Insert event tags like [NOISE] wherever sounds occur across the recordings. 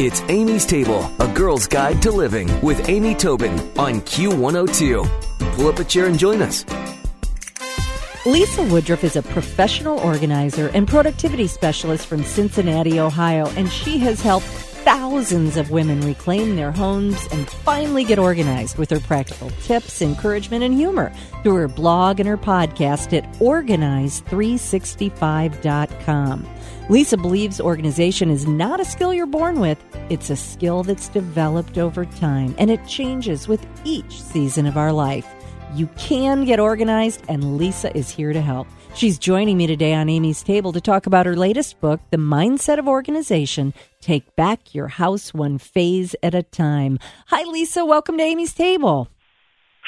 It's Amy's Table, a girl's guide to living with Amy Tobin on Q102. Pull up a chair and join us. Lisa Woodruff is a professional organizer and productivity specialist from Cincinnati, Ohio, and she has helped thousands of women reclaim their homes and finally get organized with her practical tips, encouragement, and humor through her blog and her podcast at organize365.com. Lisa believes organization is not a skill you're born with, it's a skill that's developed over time, and it changes with each season of our life. You can get organized, and Lisa is here to help. She's joining me today on Amy's Table to talk about her latest book, The Mindset of Organization Take Back Your House One Phase at a Time. Hi, Lisa. Welcome to Amy's Table.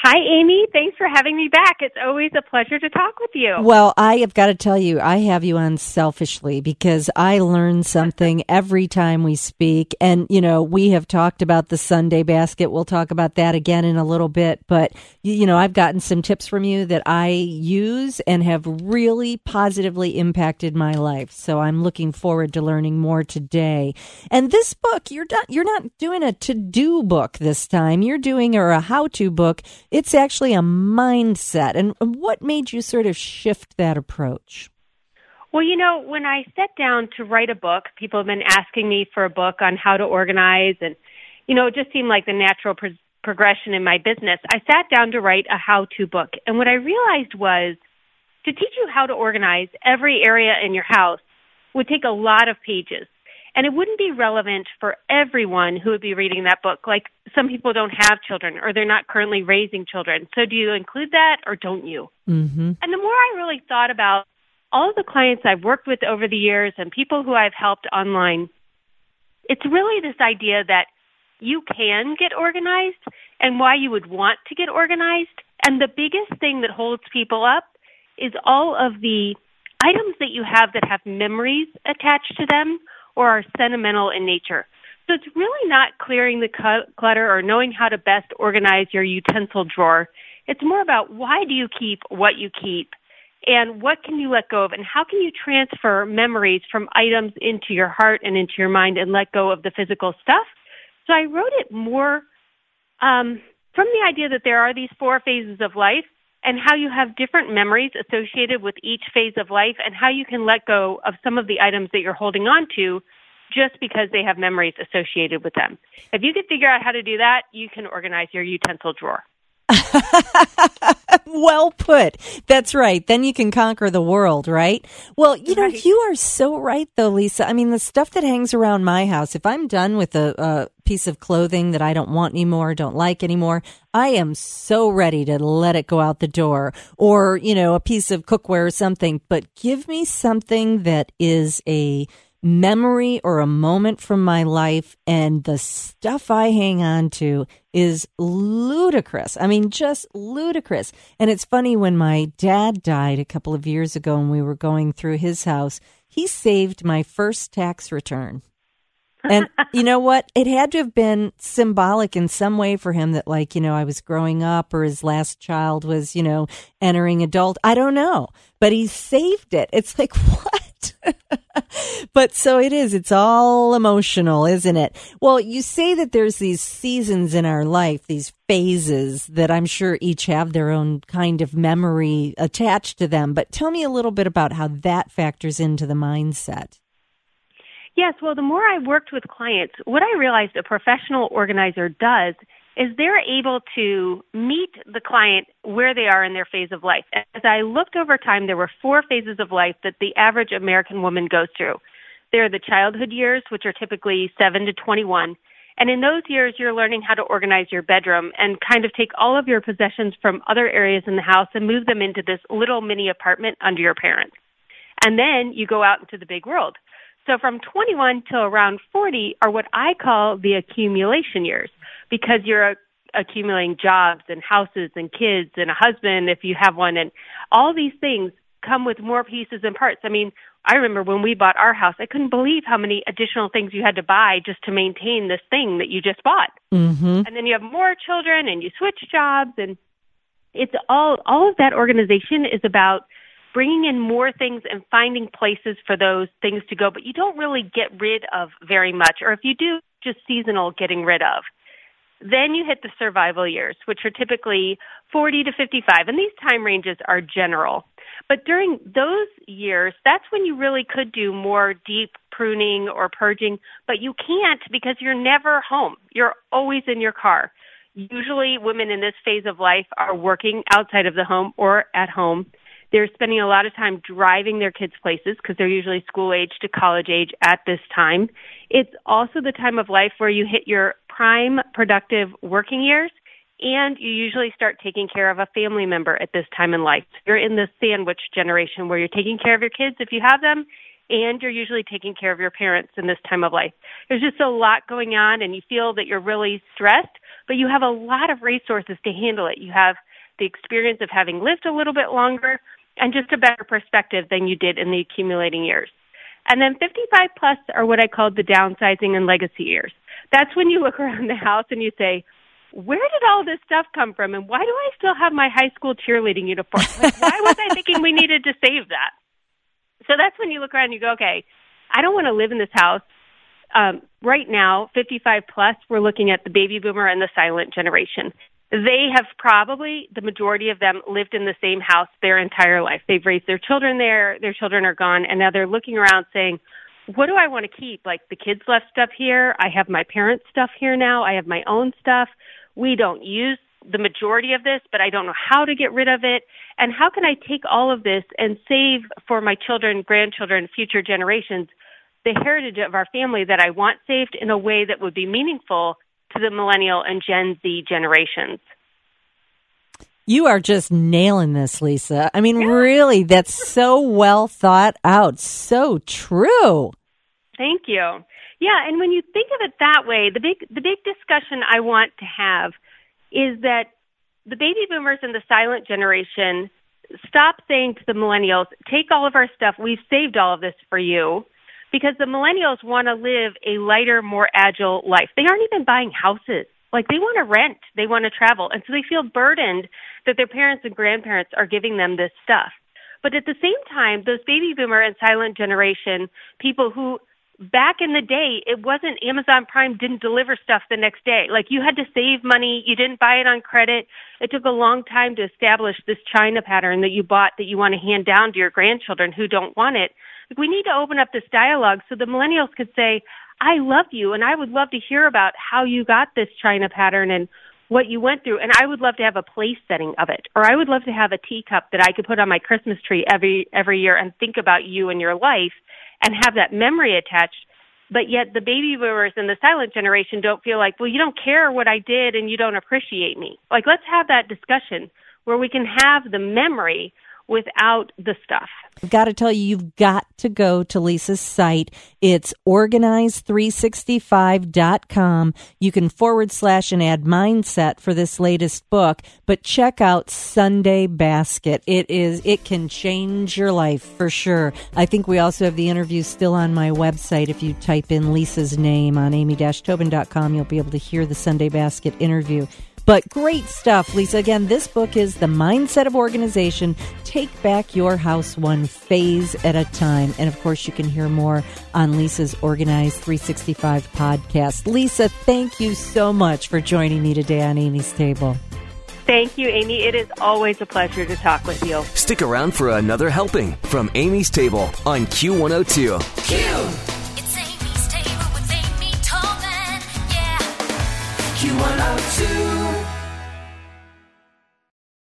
Hi, Amy. Thanks for having me back. It's always a pleasure to talk with you. Well, I have got to tell you, I have you on selfishly because I learn something [LAUGHS] every time we speak. And, you know, we have talked about the Sunday basket. We'll talk about that again in a little bit. But, you know, I've gotten some tips from you that I use and have really positively impacted my life. So I'm looking forward to learning more today. And this book, you're not, you're not doing a to do book this time. You're doing or a how to book it's actually a mindset. And what made you sort of shift that approach? Well, you know, when I sat down to write a book, people have been asking me for a book on how to organize, and, you know, it just seemed like the natural pro- progression in my business. I sat down to write a how to book. And what I realized was to teach you how to organize every area in your house would take a lot of pages. And it wouldn't be relevant for everyone who would be reading that book. Like some people don't have children or they're not currently raising children. So do you include that or don't you? Mm-hmm. And the more I really thought about all of the clients I've worked with over the years and people who I've helped online, it's really this idea that you can get organized and why you would want to get organized. And the biggest thing that holds people up is all of the items that you have that have memories attached to them or are sentimental in nature. So it's really not clearing the clutter or knowing how to best organize your utensil drawer. It's more about why do you keep what you keep and what can you let go of and how can you transfer memories from items into your heart and into your mind and let go of the physical stuff. So I wrote it more um, from the idea that there are these four phases of life and how you have different memories associated with each phase of life and how you can let go of some of the items that you're holding on to just because they have memories associated with them. If you can figure out how to do that, you can organize your utensil drawer. [LAUGHS] well put. That's right. Then you can conquer the world, right? Well, you know, right. you are so right, though, Lisa. I mean, the stuff that hangs around my house, if I'm done with a, a piece of clothing that I don't want anymore, don't like anymore, I am so ready to let it go out the door or, you know, a piece of cookware or something. But give me something that is a memory or a moment from my life and the stuff I hang on to is ludicrous. I mean, just ludicrous. And it's funny when my dad died a couple of years ago and we were going through his house, he saved my first tax return. And [LAUGHS] you know what? It had to have been symbolic in some way for him that, like, you know, I was growing up or his last child was, you know, entering adult. I don't know. But he saved it. It's like, [LAUGHS] what? [LAUGHS] but so it is. It's all emotional, isn't it? Well, you say that there's these seasons in our life, these phases that I'm sure each have their own kind of memory attached to them. But tell me a little bit about how that factors into the mindset. Yes, well, the more I worked with clients, what I realized a professional organizer does is they're able to meet the client where they are in their phase of life. As I looked over time, there were four phases of life that the average American woman goes through. There are the childhood years, which are typically 7 to 21. And in those years, you're learning how to organize your bedroom and kind of take all of your possessions from other areas in the house and move them into this little mini apartment under your parents. And then you go out into the big world. So from 21 till around 40 are what I call the accumulation years because you're accumulating jobs and houses and kids and a husband if you have one and all these things come with more pieces and parts. I mean, I remember when we bought our house, I couldn't believe how many additional things you had to buy just to maintain this thing that you just bought. Mm-hmm. And then you have more children and you switch jobs and it's all all of that organization is about bringing in more things and finding places for those things to go, but you don't really get rid of very much. Or if you do, just seasonal getting rid of. Then you hit the survival years, which are typically 40 to 55, and these time ranges are general. But during those years, that's when you really could do more deep pruning or purging, but you can't because you're never home. You're always in your car. Usually women in this phase of life are working outside of the home or at home. They're spending a lot of time driving their kids places because they're usually school age to college age at this time. It's also the time of life where you hit your prime productive working years and you usually start taking care of a family member at this time in life. You're in the sandwich generation where you're taking care of your kids if you have them and you're usually taking care of your parents in this time of life. There's just a lot going on and you feel that you're really stressed, but you have a lot of resources to handle it. You have the experience of having lived a little bit longer, and just a better perspective than you did in the accumulating years. And then 55 plus are what I call the downsizing and legacy years. That's when you look [LAUGHS] around the house and you say, where did all this stuff come from and why do I still have my high school cheerleading uniform? Like, [LAUGHS] why was I thinking we needed to save that? So that's when you look around and you go, okay, I don't want to live in this house. Um, right now, 55 plus, we're looking at the baby boomer and the silent generation they have probably the majority of them lived in the same house their entire life. They've raised their children there, their children are gone, and now they're looking around saying, what do I want to keep? Like the kids left stuff here. I have my parents' stuff here now. I have my own stuff. We don't use the majority of this, but I don't know how to get rid of it. And how can I take all of this and save for my children, grandchildren, future generations the heritage of our family that I want saved in a way that would be meaningful to the millennial and Gen Z generations. You are just nailing this, Lisa. I mean, yeah. really, that's so well thought out. So true. Thank you. Yeah, and when you think of it that way, the big the big discussion I want to have is that the baby boomers and the silent generation stop saying to the millennials, "Take all of our stuff. We've saved all of this for you." Because the millennials want to live a lighter, more agile life. They aren't even buying houses. Like they want to rent, they want to travel. And so they feel burdened that their parents and grandparents are giving them this stuff. But at the same time, those baby boomer and silent generation people who back in the day, it wasn't Amazon Prime didn't deliver stuff the next day. Like you had to save money. You didn't buy it on credit. It took a long time to establish this China pattern that you bought that you want to hand down to your grandchildren who don't want it. We need to open up this dialogue so the millennials could say, I love you and I would love to hear about how you got this China pattern and what you went through and I would love to have a place setting of it. Or I would love to have a teacup that I could put on my Christmas tree every every year and think about you and your life and have that memory attached. But yet the baby boomers and the silent generation don't feel like, well, you don't care what I did and you don't appreciate me. Like let's have that discussion where we can have the memory without the stuff. I've got to tell you, you've got to go to Lisa's site. It's organize365.com. You can forward slash and add mindset for this latest book, but check out Sunday Basket. It is, it can change your life for sure. I think we also have the interview still on my website. If you type in Lisa's name on amy-tobin.com, you'll be able to hear the Sunday Basket interview. But great stuff, Lisa. Again, this book is The Mindset of Organization. Take back your house one phase at a time. And of course, you can hear more on Lisa's Organize 365 podcast. Lisa, thank you so much for joining me today on Amy's Table. Thank you, Amy. It is always a pleasure to talk with you. Stick around for another helping from Amy's Table on Q102. Q! It's Amy's Table with Amy Tobin. Yeah. Q102.